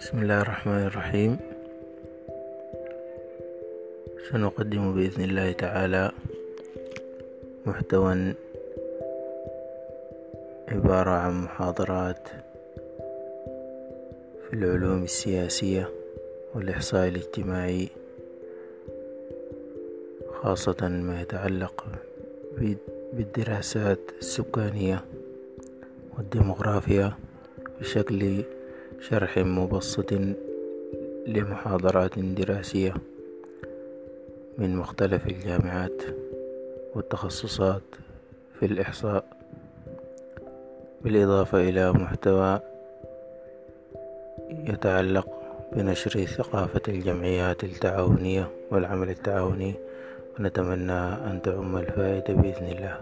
بسم الله الرحمن الرحيم سنقدم بإذن الله تعالى محتوى عبارة عن محاضرات في العلوم السياسية والإحصاء الاجتماعي خاصة ما يتعلق بالدراسات السكانية والديمغرافيا بشكل شرح مبسط لمحاضرات دراسية من مختلف الجامعات والتخصصات في الإحصاء بالإضافة إلى محتوى يتعلق بنشر ثقافة الجمعيات التعاونية والعمل التعاوني ونتمنى أن تعم الفائدة بإذن الله.